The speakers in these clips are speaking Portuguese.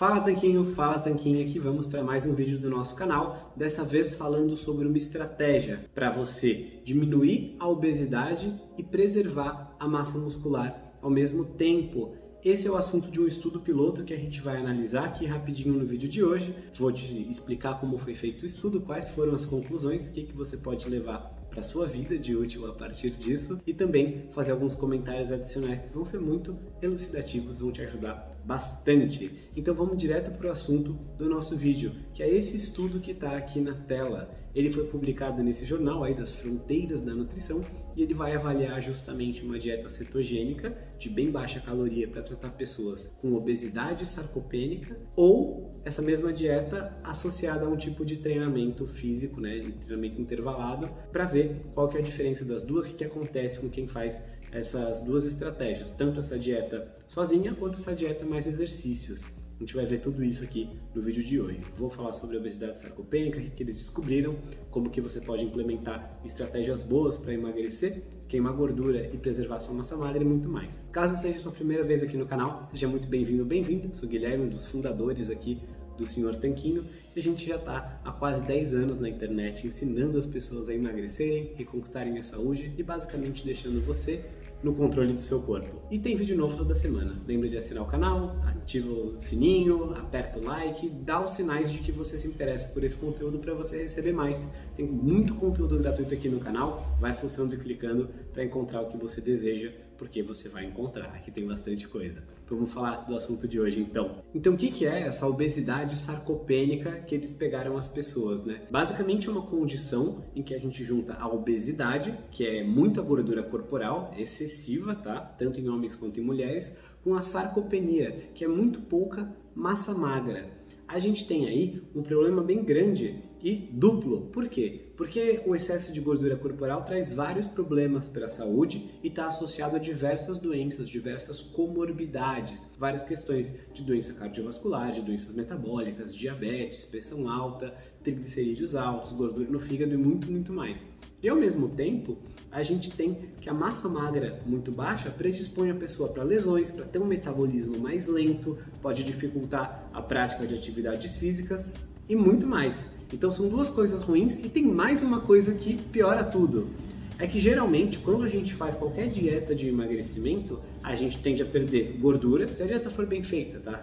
Fala Tanquinho, fala Tanquinho, aqui vamos para mais um vídeo do nosso canal, dessa vez falando sobre uma estratégia para você diminuir a obesidade e preservar a massa muscular ao mesmo tempo. Esse é o assunto de um estudo piloto que a gente vai analisar aqui rapidinho no vídeo de hoje. Vou te explicar como foi feito o estudo, quais foram as conclusões, o que, que você pode levar para sua vida de útil a partir disso e também fazer alguns comentários adicionais que vão ser muito elucidativos, vão te ajudar bastante. Então vamos direto para o assunto do nosso vídeo, que é esse estudo que está aqui na tela. Ele foi publicado nesse jornal aí das fronteiras da nutrição e ele vai avaliar justamente uma dieta cetogênica de bem baixa caloria para tratar pessoas com obesidade sarcopênica ou essa mesma dieta associada a um tipo de treinamento físico, né, de treinamento intervalado, para ver qual que é a diferença das duas, o que, que acontece com quem faz essas duas estratégias, tanto essa dieta sozinha quanto essa dieta mais exercícios. A gente vai ver tudo isso aqui no vídeo de hoje. Vou falar sobre a obesidade sarcopênica, que eles descobriram, como que você pode implementar estratégias boas para emagrecer, queimar gordura e preservar sua massa magra e muito mais. Caso seja sua primeira vez aqui no canal, seja muito bem-vindo, bem-vinda. Sou Guilherme, um dos fundadores aqui do Senhor Tanquinho e a gente já está há quase 10 anos na internet ensinando as pessoas a emagrecerem, reconquistarem a saúde e basicamente deixando você no controle do seu corpo. E tem vídeo novo toda semana. Lembra de assinar o canal, ativa o sininho, aperta o like, dá os sinais de que você se interessa por esse conteúdo para você receber mais. Tem muito conteúdo gratuito aqui no canal, vai funcionando e clicando para encontrar o que você deseja, porque você vai encontrar. Aqui tem bastante coisa. Vamos falar do assunto de hoje então. Então o que, que é essa obesidade sarcopênica que eles pegaram as pessoas, né? Basicamente é uma condição em que a gente junta a obesidade, que é muita gordura corporal, excessiva, tá? Tanto em homens quanto em mulheres, com a sarcopenia, que é muito pouca massa magra a gente tem aí um problema bem grande e duplo. Por quê? Porque o excesso de gordura corporal traz vários problemas para a saúde e está associado a diversas doenças, diversas comorbidades, várias questões de doença cardiovascular, de doenças metabólicas, diabetes, pressão alta, triglicerídeos altos, gordura no fígado e muito, muito mais. E ao mesmo tempo, a gente tem que a massa magra muito baixa predispõe a pessoa para lesões, para ter um metabolismo mais lento, pode dificultar a prática de atividades físicas e muito mais. Então são duas coisas ruins e tem mais uma coisa que piora tudo. É que geralmente quando a gente faz qualquer dieta de emagrecimento, a gente tende a perder gordura, se a dieta for bem feita, tá?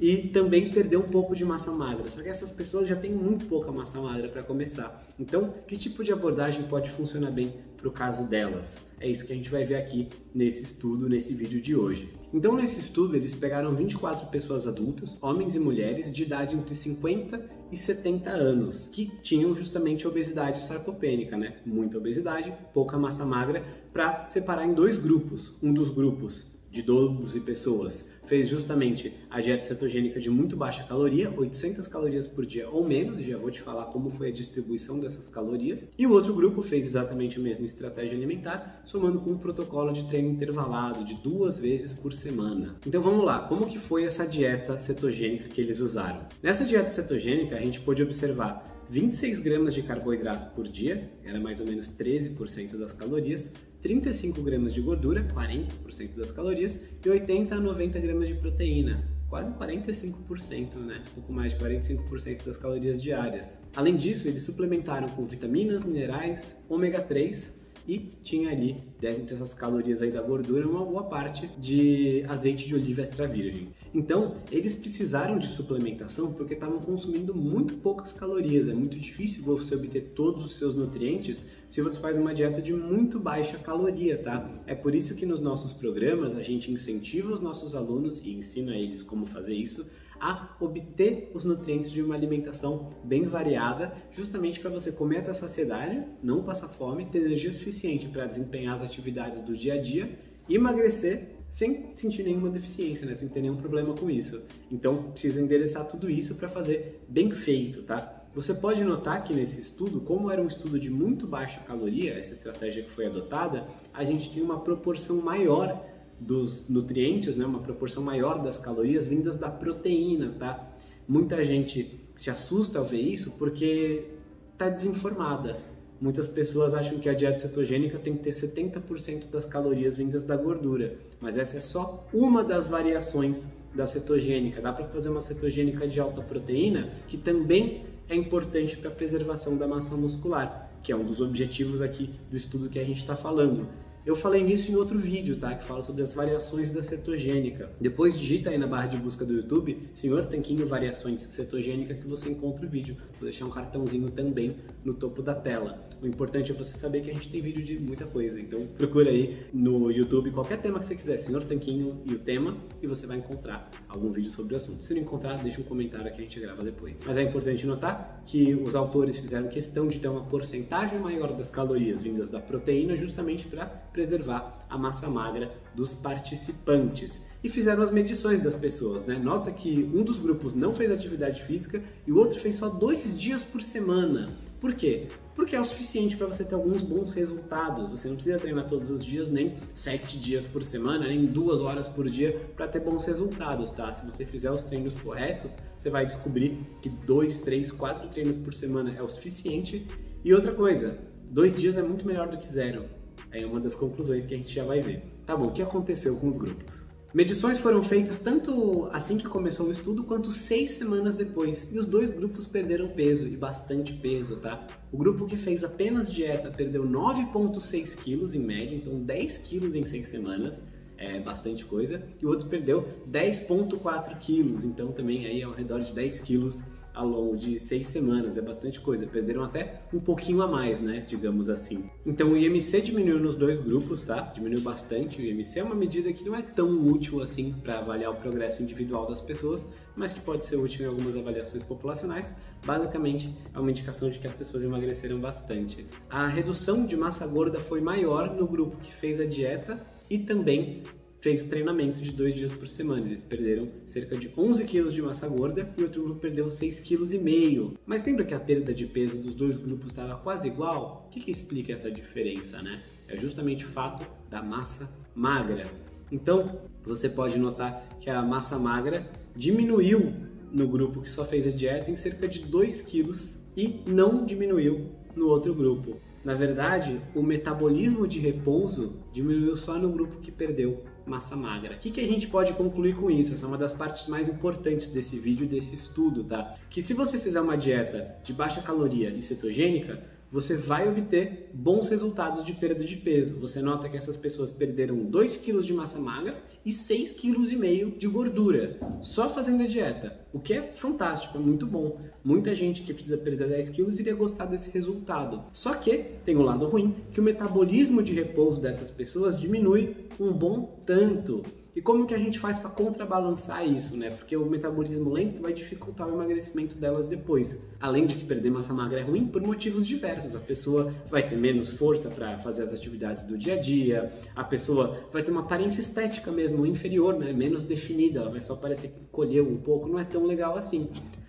e também perder um pouco de massa magra. Só que essas pessoas já têm muito pouca massa magra para começar. Então, que tipo de abordagem pode funcionar bem para o caso delas? É isso que a gente vai ver aqui nesse estudo, nesse vídeo de hoje. Então, nesse estudo, eles pegaram 24 pessoas adultas, homens e mulheres, de idade entre 50 e 70 anos, que tinham justamente obesidade sarcopênica, né? Muita obesidade, pouca massa magra, para separar em dois grupos. Um dos grupos de 12 pessoas fez justamente a dieta cetogênica de muito baixa caloria, 800 calorias por dia ou menos, já vou te falar como foi a distribuição dessas calorias. E o outro grupo fez exatamente a mesma estratégia alimentar, somando com um protocolo de treino intervalado de duas vezes por semana. Então vamos lá, como que foi essa dieta cetogênica que eles usaram? Nessa dieta cetogênica a gente pôde observar 26 gramas de carboidrato por dia, era mais ou menos 13% das calorias, 35 gramas de gordura, 40% das calorias, e 80 a 90 gramas de proteína, quase 45%, né? Um pouco mais de 45% das calorias diárias. Além disso, eles suplementaram com vitaminas, minerais, ômega 3 e tinha ali, dentro dessas calorias aí da gordura, uma boa parte de azeite de oliva extra virgem. Então, eles precisaram de suplementação porque estavam consumindo muito poucas calorias. É muito difícil você obter todos os seus nutrientes se você faz uma dieta de muito baixa caloria, tá? É por isso que nos nossos programas a gente incentiva os nossos alunos e ensina eles como fazer isso a obter os nutrientes de uma alimentação bem variada, justamente para você comer até saciedade, não passar fome, ter energia suficiente para desempenhar as atividades do dia a dia emagrecer sem sentir nenhuma deficiência, né? sem ter nenhum problema com isso. Então, precisa endereçar tudo isso para fazer bem feito, tá? Você pode notar que nesse estudo, como era um estudo de muito baixa caloria, essa estratégia que foi adotada, a gente tem uma proporção maior dos nutrientes, né, uma proporção maior das calorias vindas da proteína, tá? Muita gente se assusta ao ver isso porque está desinformada. Muitas pessoas acham que a dieta cetogênica tem que ter 70% das calorias vindas da gordura, mas essa é só uma das variações da cetogênica. Dá para fazer uma cetogênica de alta proteína que também é importante para a preservação da massa muscular, que é um dos objetivos aqui do estudo que a gente está falando. Eu falei nisso em outro vídeo, tá? Que fala sobre as variações da cetogênica. Depois digita aí na barra de busca do YouTube, Senhor Tanquinho Variações Cetogênica, que você encontra o vídeo. Vou deixar um cartãozinho também no topo da tela. O importante é você saber que a gente tem vídeo de muita coisa. Então procura aí no YouTube qualquer tema que você quiser, Senhor Tanquinho e o tema, e você vai encontrar algum vídeo sobre o assunto. Se não encontrar, deixa um comentário que a gente grava depois. Mas é importante notar que os autores fizeram questão de ter uma porcentagem maior das calorias vindas da proteína justamente para preservar a massa magra dos participantes. E fizeram as medições das pessoas, né? Nota que um dos grupos não fez atividade física e o outro fez só dois dias por semana. Por quê? Porque é o suficiente para você ter alguns bons resultados. Você não precisa treinar todos os dias, nem sete dias por semana, nem duas horas por dia para ter bons resultados, tá? Se você fizer os treinos corretos, você vai descobrir que dois, três, quatro treinos por semana é o suficiente. E outra coisa, dois dias é muito melhor do que zero. É uma das conclusões que a gente já vai ver. Tá bom, o que aconteceu com os grupos? Medições foram feitas tanto assim que começou o estudo quanto seis semanas depois, e os dois grupos perderam peso, e bastante peso, tá? O grupo que fez apenas dieta perdeu 9,6 quilos em média, então 10 quilos em seis semanas, é bastante coisa, e o outro perdeu 10,4 quilos, então também aí ao redor de 10 quilos ao longo de seis semanas, é bastante coisa. Perderam até um pouquinho a mais, né? Digamos assim. Então o IMC diminuiu nos dois grupos, tá? Diminuiu bastante. O IMC é uma medida que não é tão útil assim para avaliar o progresso individual das pessoas, mas que pode ser útil em algumas avaliações populacionais. Basicamente, é uma indicação de que as pessoas emagreceram bastante. A redução de massa gorda foi maior no grupo que fez a dieta e também fez treinamento de dois dias por semana. Eles perderam cerca de 11 quilos de massa gorda e outro grupo perdeu 6,5 kg. Mas lembra que a perda de peso dos dois grupos estava quase igual? O que, que explica essa diferença, né? É justamente o fato da massa magra. Então, você pode notar que a massa magra diminuiu no grupo que só fez a dieta em cerca de 2 quilos e não diminuiu no outro grupo. Na verdade, o metabolismo de repouso diminuiu só no grupo que perdeu massa magra. O que, que a gente pode concluir com isso? Essa é uma das partes mais importantes desse vídeo desse estudo, tá? Que se você fizer uma dieta de baixa caloria e cetogênica, você vai obter bons resultados de perda de peso. Você nota que essas pessoas perderam 2 kg de massa magra e 6,5 kg de gordura, só fazendo a dieta, o que é fantástico, é muito bom. Muita gente que precisa perder 10 quilos iria gostar desse resultado. Só que tem um lado ruim, que o metabolismo de repouso dessas pessoas diminui um bom tanto. E como que a gente faz para contrabalançar isso, né? Porque o metabolismo lento vai dificultar o emagrecimento delas depois. Além de que perder massa magra é ruim por motivos diversos. A pessoa vai ter menos força para fazer as atividades do dia a dia, a pessoa vai ter uma aparência estética mesmo inferior, né? Menos definida, ela vai só parecer que colheu um pouco, não é tão legal assim.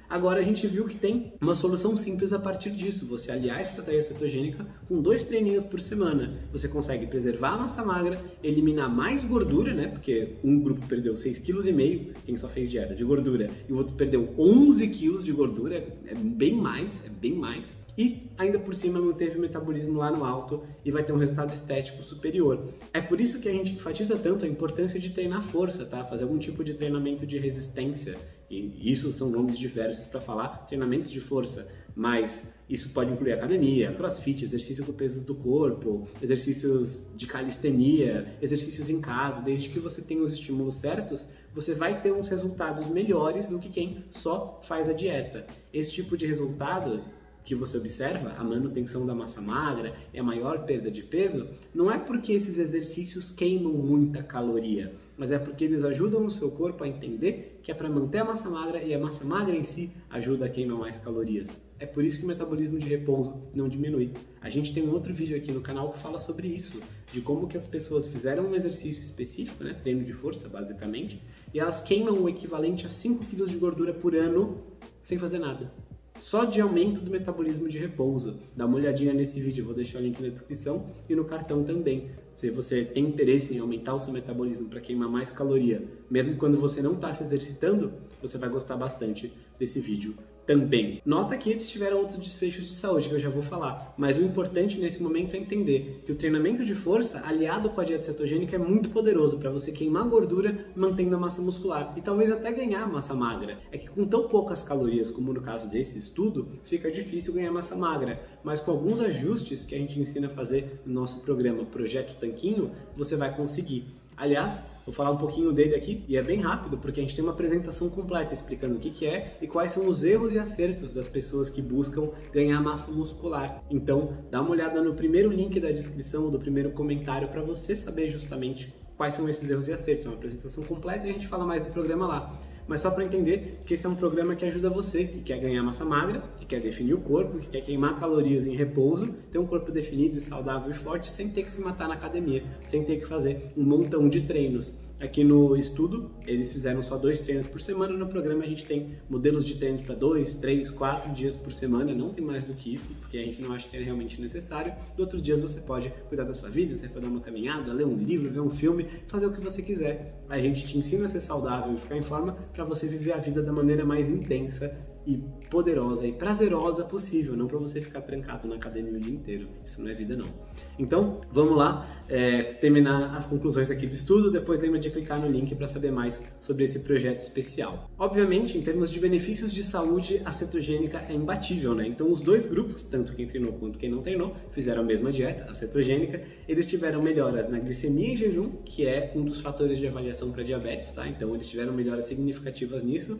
Agora a gente viu que tem uma solução simples a partir disso. Você aliar a estratégia cetogênica com dois treininhos por semana. Você consegue preservar a massa magra, eliminar mais gordura, né? Porque um grupo perdeu 6,5 kg, quem só fez dieta de gordura, e o outro perdeu 11 kg de gordura, é bem mais, é bem mais e ainda por cima manteve o metabolismo lá no alto e vai ter um resultado estético superior. É por isso que a gente enfatiza tanto a importância de treinar força, tá? Fazer algum tipo de treinamento de resistência. E isso são nomes diversos para falar treinamentos de força, mas isso pode incluir academia, crossfit, exercício com pesos do corpo, exercícios de calistenia, exercícios em casa, desde que você tenha os estímulos certos, você vai ter uns resultados melhores do que quem só faz a dieta. Esse tipo de resultado que você observa, a manutenção da massa magra e a maior perda de peso, não é porque esses exercícios queimam muita caloria, mas é porque eles ajudam o seu corpo a entender que é para manter a massa magra e a massa magra em si ajuda a queimar mais calorias. É por isso que o metabolismo de repouso não diminui. A gente tem um outro vídeo aqui no canal que fala sobre isso, de como que as pessoas fizeram um exercício específico, né, treino de força basicamente, e elas queimam o equivalente a 5 kg de gordura por ano sem fazer nada só de aumento do metabolismo de repouso. Dá uma olhadinha nesse vídeo, vou deixar o link na descrição e no cartão também. Se você tem interesse em aumentar o seu metabolismo para queimar mais caloria, mesmo quando você não está se exercitando, você vai gostar bastante desse vídeo também. Nota que eles tiveram outros desfechos de saúde que eu já vou falar, mas o importante nesse momento é entender que o treinamento de força aliado com a dieta cetogênica é muito poderoso para você queimar gordura mantendo a massa muscular e talvez até ganhar massa magra. É que com tão poucas calorias, como no caso desse estudo, fica difícil ganhar massa magra, mas com alguns ajustes que a gente ensina a fazer no nosso programa Projeto Tanquinho, você vai conseguir. Aliás, vou falar um pouquinho dele aqui e é bem rápido porque a gente tem uma apresentação completa explicando o que, que é e quais são os erros e acertos das pessoas que buscam ganhar massa muscular. Então, dá uma olhada no primeiro link da descrição, do primeiro comentário, para você saber justamente quais são esses erros e acertos. É uma apresentação completa e a gente fala mais do programa lá mas só para entender que esse é um programa que ajuda você que quer ganhar massa magra, que quer definir o corpo, que quer queimar calorias em repouso, ter um corpo definido, saudável e forte, sem ter que se matar na academia, sem ter que fazer um montão de treinos. Aqui no estudo, eles fizeram só dois treinos por semana. No programa, a gente tem modelos de treinos para dois, três, quatro dias por semana. Não tem mais do que isso, porque a gente não acha que é realmente necessário. E outros dias você pode cuidar da sua vida, você pode dar uma caminhada, ler um livro, ver um filme, fazer o que você quiser. A gente te ensina a ser saudável e ficar em forma para você viver a vida da maneira mais intensa e poderosa e prazerosa possível, não para você ficar trancado na academia o dia inteiro. Isso não é vida, não. Então, vamos lá é, terminar as conclusões aqui do estudo. Depois lembra de clicar no link para saber mais sobre esse projeto especial. Obviamente, em termos de benefícios de saúde, a cetogênica é imbatível, né? Então, os dois grupos, tanto quem treinou quanto quem não treinou, fizeram a mesma dieta, a cetogênica. Eles tiveram melhoras na glicemia em jejum, que é um dos fatores de avaliação para diabetes, tá? Então, eles tiveram melhoras significativas nisso.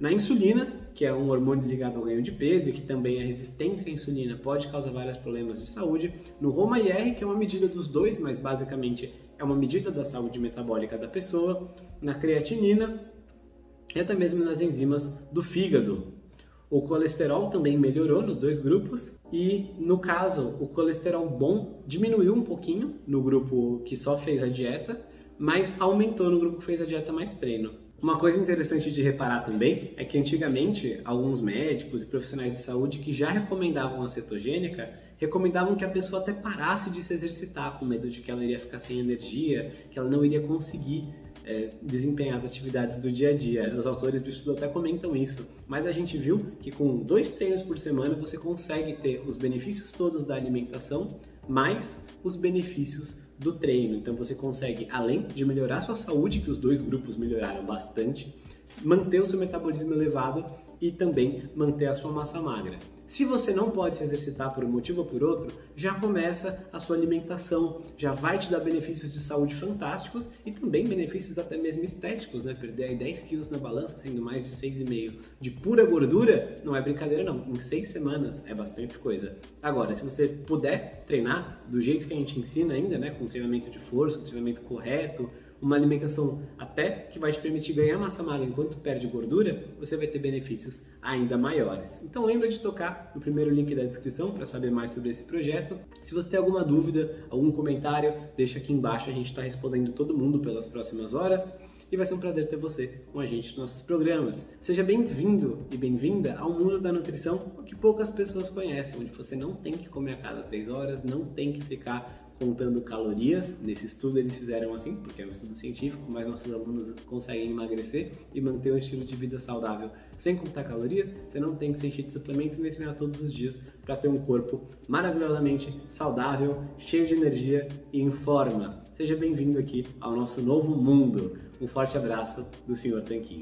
Na insulina, que é um hormônio ligado ao ganho de peso e que também a resistência à insulina pode causar vários problemas de saúde. No Roma-IR, que é uma medida dos dois, mas basicamente é uma medida da saúde metabólica da pessoa. Na creatinina e até mesmo nas enzimas do fígado. O colesterol também melhorou nos dois grupos e, no caso, o colesterol bom diminuiu um pouquinho no grupo que só fez a dieta, mas aumentou no grupo que fez a dieta mais treino. Uma coisa interessante de reparar também é que antigamente alguns médicos e profissionais de saúde que já recomendavam a cetogênica recomendavam que a pessoa até parasse de se exercitar com medo de que ela iria ficar sem energia, que ela não iria conseguir é, desempenhar as atividades do dia a dia. Os autores do estudo até comentam isso, mas a gente viu que com dois treinos por semana você consegue ter os benefícios todos da alimentação, mais os benefícios do treino. Então você consegue, além de melhorar sua saúde, que os dois grupos melhoraram bastante, manter o seu metabolismo elevado e também manter a sua massa magra. Se você não pode se exercitar por um motivo ou por outro, já começa a sua alimentação, já vai te dar benefícios de saúde fantásticos e também benefícios até mesmo estéticos, né? Perder aí 10 quilos na balança, sendo mais de 6,5 de pura gordura, não é brincadeira não. Em 6 semanas é bastante coisa. Agora, se você puder treinar do jeito que a gente ensina ainda, né? Com treinamento de força, treinamento correto, uma alimentação até que vai te permitir ganhar massa magra enquanto perde gordura, você vai ter benefícios ainda maiores. Então lembra de tocar no primeiro link da descrição para saber mais sobre esse projeto. Se você tem alguma dúvida, algum comentário, deixa aqui embaixo, a gente está respondendo todo mundo pelas próximas horas e vai ser um prazer ter você com a gente nos nossos programas. Seja bem-vindo e bem-vinda ao mundo da nutrição, o que poucas pessoas conhecem, onde você não tem que comer a cada três horas, não tem que ficar contando calorias. Nesse estudo eles fizeram assim, porque é um estudo científico, mas nossos alunos conseguem emagrecer e manter um estilo de vida saudável sem contar calorias. Você não tem que se encher de suplementos e treinar todos os dias para ter um corpo maravilhosamente saudável, cheio de energia e em forma. Seja bem-vindo aqui ao nosso novo mundo. Um forte abraço do Sr. Tanquinho.